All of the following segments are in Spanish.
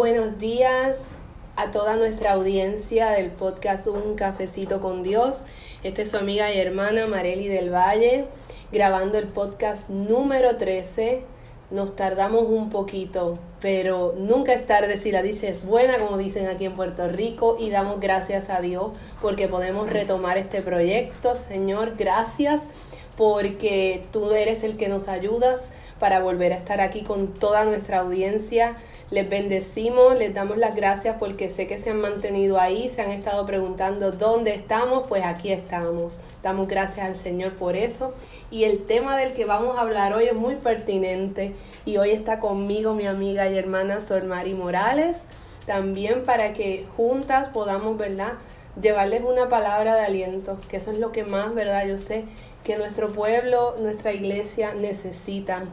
buenos días a toda nuestra audiencia del podcast Un Cafecito con Dios. Esta es su amiga y hermana Marely del Valle, grabando el podcast número 13. Nos tardamos un poquito, pero nunca es tarde si la dicha es buena, como dicen aquí en Puerto Rico, y damos gracias a Dios porque podemos retomar este proyecto. Señor, gracias porque tú eres el que nos ayudas para volver a estar aquí con toda nuestra audiencia. Les bendecimos, les damos las gracias porque sé que se han mantenido ahí, se han estado preguntando dónde estamos, pues aquí estamos. Damos gracias al Señor por eso. Y el tema del que vamos a hablar hoy es muy pertinente y hoy está conmigo mi amiga y hermana Sol Mari Morales, también para que juntas podamos, ¿verdad? Llevarles una palabra de aliento, que eso es lo que más, ¿verdad? Yo sé que nuestro pueblo, nuestra iglesia necesita.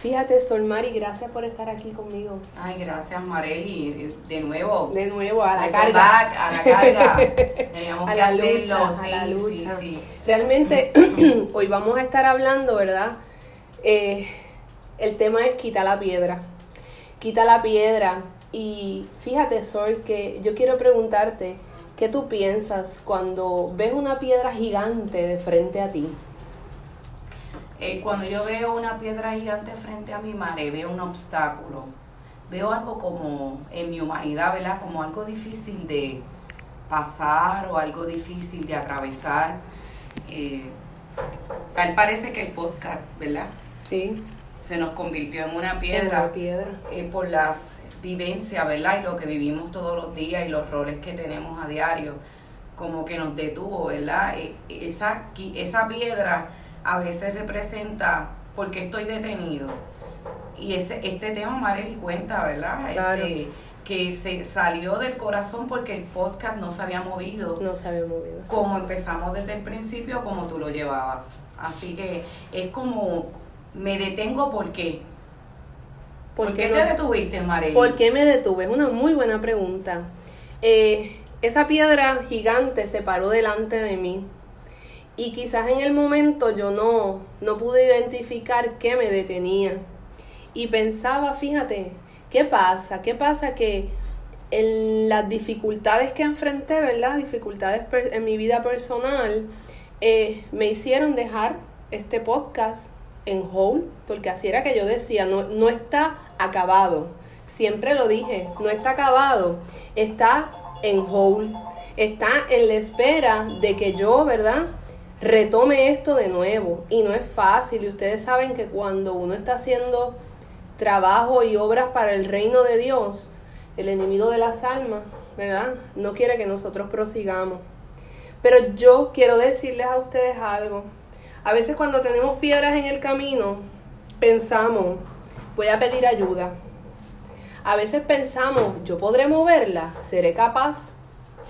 Fíjate, Sol Mari, gracias por estar aquí conmigo. Ay, gracias, Mareli. De nuevo. De nuevo, a la carga. a la carga. Teníamos a que la hacerlo. lucha, a la sí, lucha. sí. Realmente, hoy vamos a estar hablando, ¿verdad? Eh, el tema es quita la piedra. Quita la piedra. Y fíjate, Sol, que yo quiero preguntarte, ¿qué tú piensas cuando ves una piedra gigante de frente a ti? Eh, cuando yo veo una piedra gigante frente a mi madre, veo un obstáculo. Veo algo como en mi humanidad, ¿verdad? Como algo difícil de pasar o algo difícil de atravesar. Eh, tal parece que el podcast, ¿verdad? Sí, Se nos convirtió en una en piedra. una piedra. eh, por las vivencias, ¿verdad? Y lo que vivimos todos los días y los roles que tenemos a diario, como que nos detuvo, ¿verdad? Eh, Esa, esa piedra a veces representa por qué estoy detenido. Y ese, este tema, Marely cuenta, ¿verdad? Claro. Este, que se salió del corazón porque el podcast no se había movido No se había movido. sí. como empezamos desde el principio, como tú lo llevabas. Así que es como, me detengo, ¿por qué? ¿Por, ¿Por qué qué te detuviste, Marely? ¿Por qué me detuve? Es una muy buena pregunta. Eh, esa piedra gigante se paró delante de mí y quizás en el momento yo no, no pude identificar qué me detenía. Y pensaba, fíjate, ¿qué pasa? ¿Qué pasa que en las dificultades que enfrenté, ¿verdad? Dificultades en mi vida personal, eh, me hicieron dejar este podcast en hold, porque así era que yo decía, no, no está acabado. Siempre lo dije, no está acabado, está en hold, está en la espera de que yo, ¿verdad? Retome esto de nuevo. Y no es fácil, y ustedes saben que cuando uno está haciendo trabajo y obras para el reino de Dios, el enemigo de las almas, ¿verdad? No quiere que nosotros prosigamos. Pero yo quiero decirles a ustedes algo. A veces cuando tenemos piedras en el camino, pensamos, voy a pedir ayuda. A veces pensamos, yo podré moverla, seré capaz,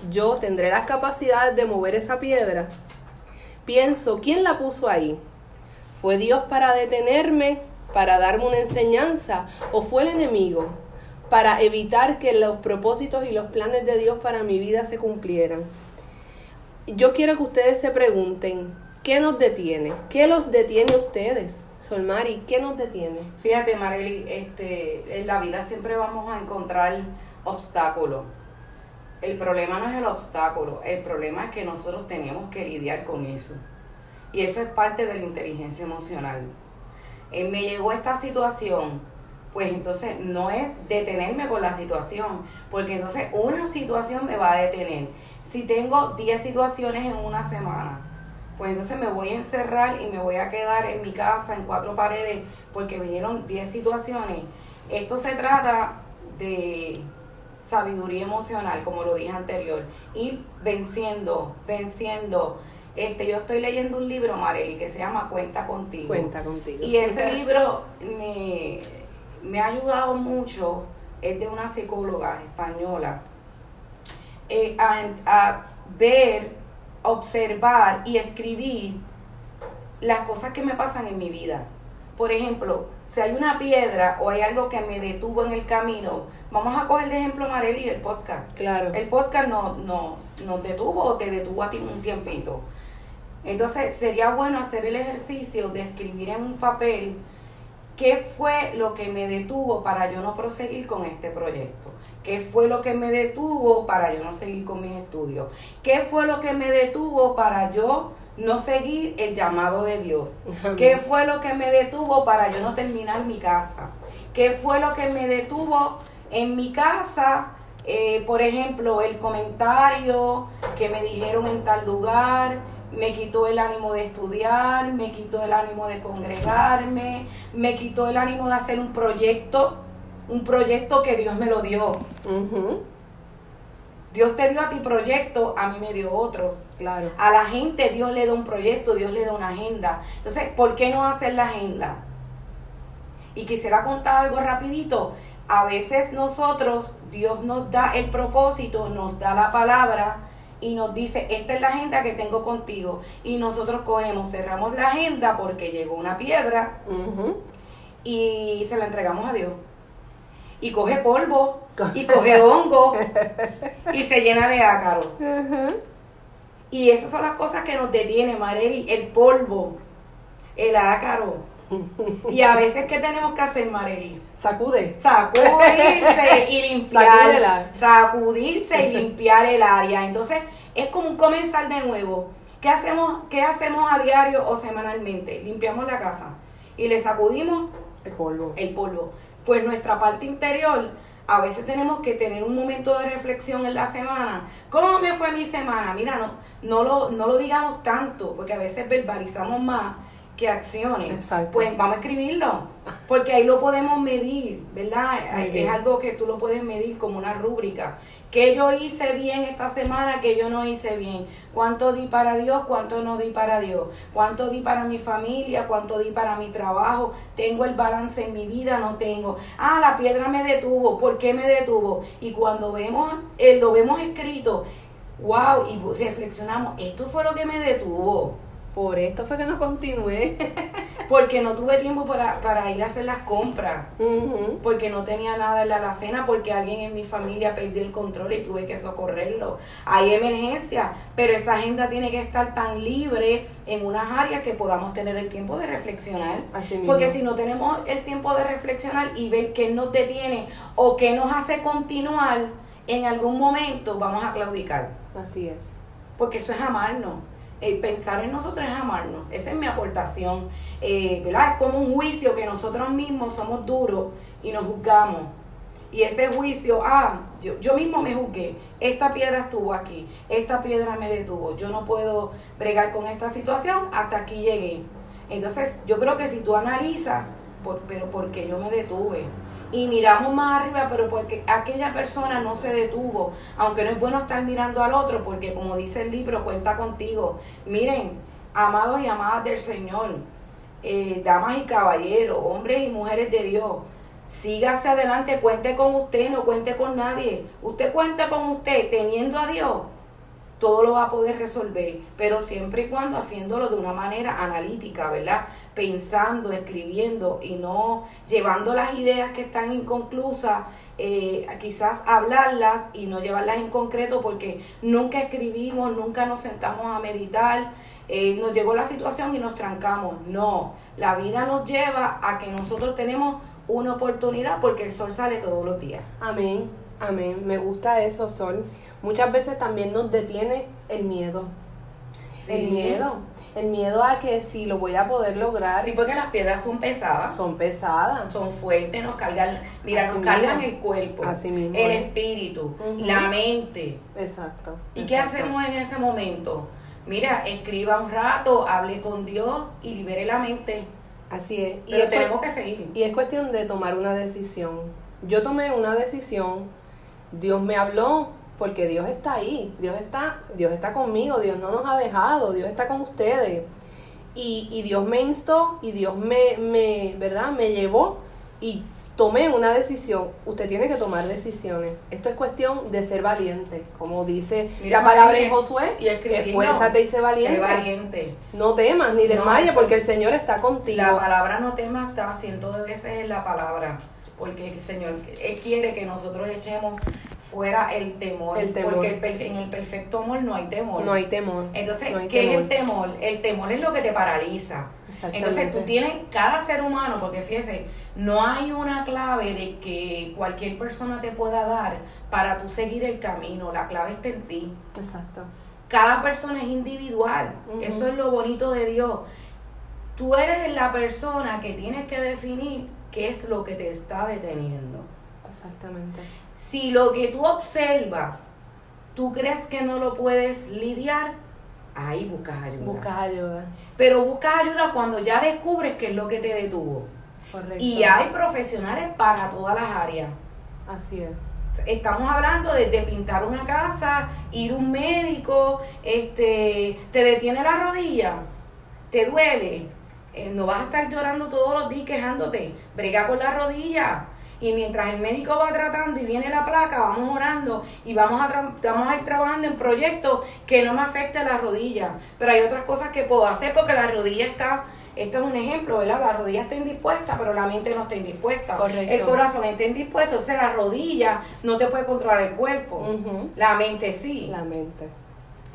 yo tendré las capacidades de mover esa piedra. Pienso, ¿quién la puso ahí? ¿Fue Dios para detenerme, para darme una enseñanza? ¿O fue el enemigo para evitar que los propósitos y los planes de Dios para mi vida se cumplieran? Yo quiero que ustedes se pregunten, ¿qué nos detiene? ¿Qué los detiene a ustedes? Solmari, ¿qué nos detiene? Fíjate, Marely, este, en la vida siempre vamos a encontrar obstáculos. El problema no es el obstáculo, el problema es que nosotros tenemos que lidiar con eso. Y eso es parte de la inteligencia emocional. Eh, me llegó esta situación, pues entonces no es detenerme con la situación, porque entonces una situación me va a detener. Si tengo 10 situaciones en una semana, pues entonces me voy a encerrar y me voy a quedar en mi casa en cuatro paredes porque vinieron 10 situaciones. Esto se trata de sabiduría emocional, como lo dije anterior, y venciendo, venciendo. Este, yo estoy leyendo un libro, Marely, que se llama Cuenta contigo. Cuenta contigo. Y ese libro me, me ha ayudado mucho, es de una psicóloga española, eh, a, a ver, observar y escribir las cosas que me pasan en mi vida. Por ejemplo, si hay una piedra o hay algo que me detuvo en el camino, vamos a coger de ejemplo Marely del podcast. Claro. El podcast nos, nos, nos detuvo o te detuvo a ti un tiempito. Entonces sería bueno hacer el ejercicio de escribir en un papel qué fue lo que me detuvo para yo no proseguir con este proyecto. ¿Qué fue lo que me detuvo para yo no seguir con mis estudios? ¿Qué fue lo que me detuvo para yo no seguir el llamado de Dios? ¿Qué fue lo que me detuvo para yo no terminar mi casa? ¿Qué fue lo que me detuvo en mi casa? Eh, por ejemplo, el comentario que me dijeron en tal lugar, me quitó el ánimo de estudiar, me quitó el ánimo de congregarme, me quitó el ánimo de hacer un proyecto, un proyecto que Dios me lo dio. Dios te dio a ti proyecto, a mí me dio otros. Claro. A la gente Dios le da un proyecto, Dios le da una agenda. Entonces, ¿por qué no hacer la agenda? Y quisiera contar algo rapidito. A veces nosotros, Dios nos da el propósito, nos da la palabra, y nos dice, esta es la agenda que tengo contigo. Y nosotros cogemos, cerramos la agenda porque llegó una piedra y se la entregamos a Dios. Y coge polvo, y coge hongo, y se llena de ácaros. Y esas son las cosas que nos detienen, Mareli, el polvo, el ácaro. Y a veces, ¿qué tenemos que hacer, Mareli? Sacude. Sacudirse y limpiar. Sacudirse y limpiar el área. Entonces, es como un comenzar de nuevo. ¿Qué hacemos, ¿Qué hacemos a diario o semanalmente? Limpiamos la casa y le sacudimos el polvo. El polvo. Pues nuestra parte interior, a veces tenemos que tener un momento de reflexión en la semana. ¿Cómo me fue mi semana? Mira, no, no, lo, no lo digamos tanto, porque a veces verbalizamos más que acciones. Pues vamos a escribirlo, porque ahí lo podemos medir, ¿verdad? Es algo que tú lo puedes medir como una rúbrica. ¿Qué yo hice bien esta semana que yo no hice bien? ¿Cuánto di para Dios? ¿Cuánto no di para Dios? ¿Cuánto di para mi familia? ¿Cuánto di para mi trabajo? ¿Tengo el balance en mi vida? No tengo. Ah, la piedra me detuvo. ¿Por qué me detuvo? Y cuando vemos, eh, lo vemos escrito, wow, y reflexionamos, esto fue lo que me detuvo. Por esto fue que no continué. porque no tuve tiempo para, ir a hacer las compras. Porque no tenía nada en la alacena, porque alguien en mi familia perdió el control y tuve que socorrerlo. Hay emergencia, pero esa agenda tiene que estar tan libre en unas áreas que podamos tener el tiempo de reflexionar. porque si no tenemos el tiempo de reflexionar y ver qué nos detiene o qué nos hace continuar, en algún momento vamos a claudicar. Así es. Porque eso es amarnos el pensar en nosotros es amarnos. Esa es mi aportación. Eh, ¿verdad? Es como un juicio que nosotros mismos somos duros y nos juzgamos. Y ese juicio, ah, yo, yo mismo me juzgué. Esta piedra estuvo aquí. Esta piedra me detuvo. Yo no puedo bregar con esta situación. Hasta aquí llegué. Entonces, yo creo que si tú analizas, por, pero porque yo me detuve y miramos más arriba, pero porque aquella persona no se detuvo, aunque no es bueno estar mirando al otro, porque como dice el libro, cuenta contigo. Miren, amados y amadas del Señor, eh, damas y caballeros, hombres y mujeres de Dios, sígase adelante, cuente con usted, no cuente con nadie. Usted cuenta con usted teniendo a Dios todo lo va a poder resolver, pero siempre y cuando haciéndolo de una manera analítica, ¿verdad? Pensando, escribiendo y no llevando las ideas que están inconclusas, eh, quizás hablarlas y no llevarlas en concreto porque nunca escribimos, nunca nos sentamos a meditar. Eh, nos llegó la situación y nos trancamos. No, la vida nos lleva a que nosotros tenemos una oportunidad porque el sol sale todos los días. Amén. Amén, me gusta eso, Sol. Muchas veces también nos detiene el miedo. El miedo. El miedo a que si lo voy a poder lograr. Sí, porque las piedras son pesadas. Son pesadas. Son fuertes, nos cargan, mira, nos cargan el cuerpo, el espíritu, la mente. Exacto. ¿Y qué hacemos en ese momento? Mira, escriba un rato, hable con Dios y libere la mente. Así es. y tenemos que seguir. Y es cuestión de tomar una decisión. Yo tomé una decisión Dios me habló porque Dios está ahí, Dios está, Dios está conmigo, Dios no nos ha dejado, Dios está con ustedes. Y, y Dios me instó y Dios me, me, ¿verdad? Me llevó y tomé una decisión. Usted tiene que tomar decisiones. Esto es cuestión de ser valiente. Como dice la palabra en Josué, y esfuérzate y sé valiente. valiente. No temas ni desmayes porque el Señor está contigo. La palabra no temas está cientos de veces en la palabra porque el Señor Él quiere que nosotros echemos fuera el temor, El temor. porque el en el perfecto amor no hay temor. No hay temor. Entonces, no hay ¿qué temor. es el temor? El temor es lo que te paraliza. Entonces, tú tienes, cada ser humano, porque fíjese, no hay una clave de que cualquier persona te pueda dar para tú seguir el camino. La clave está en ti. Exacto. Cada persona es individual. Eso es lo bonito de Dios. Tú eres la persona que tienes que definir qué es lo que te está deteniendo. Exactamente. Si lo que tú observas, tú crees que no lo puedes lidiar, ahí buscas ayuda. Buscas ayuda. Pero buscas ayuda cuando ya descubres qué es lo que te detuvo. Correcto. Y hay profesionales para todas las áreas. Así es. Estamos hablando de, de pintar una casa, ir a un médico, este, te detiene la rodilla, te duele, eh, no vas a estar llorando todos los días quejándote, brega con la rodilla. Y mientras el médico va tratando y viene la placa, vamos orando y vamos a, vamos a ir trabajando en proyectos que no me afecten la rodilla. Pero hay otras cosas que puedo hacer porque la rodilla está, esto es un ejemplo, ¿verdad? La rodilla está indispuesta, pero la mente no está indispuesta. Correcto. El corazón está indispuesto, entonces la rodilla no te puede controlar el cuerpo. La mente sí. La mente.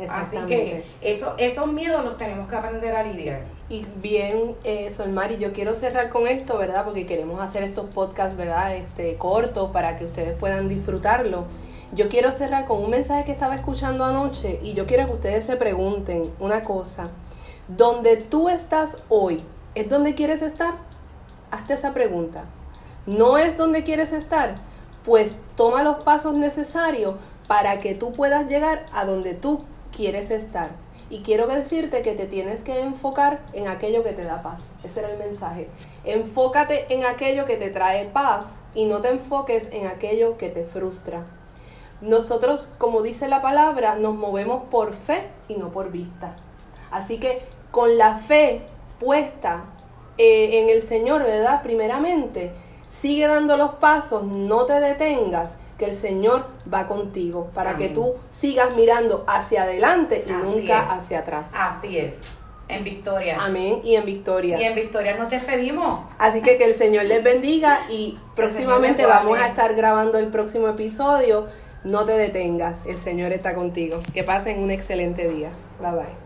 Así que eso, esos miedos los tenemos que aprender a lidiar. Y bien, eh, Solmari, yo quiero cerrar con esto, ¿verdad? Porque queremos hacer estos podcasts, ¿verdad? Este, cortos para que ustedes puedan disfrutarlo. Yo quiero cerrar con un mensaje que estaba escuchando anoche y yo quiero que ustedes se pregunten una cosa. ¿Donde tú estás hoy es donde quieres estar? Hazte esa pregunta. ¿No es donde quieres estar? Pues toma los pasos necesarios para que tú puedas llegar a donde tú quieres estar. Y quiero decirte que te tienes que enfocar en aquello que te da paz. Ese era el mensaje. Enfócate en aquello que te trae paz y no te enfoques en aquello que te frustra. Nosotros, como dice la palabra, nos movemos por fe y no por vista. Así que con la fe puesta eh, en el Señor, ¿verdad? Primeramente, sigue dando los pasos, no te detengas, que el Señor va contigo para que tú sigas mirando hacia adelante y Así nunca es. hacia atrás. Así es. En victoria. Amén y en victoria. Y en victoria nos despedimos. Así que que el Señor les bendiga y próximamente vamos a estar grabando el próximo episodio. No te detengas, el Señor está contigo. Que pasen un excelente día. Bye bye.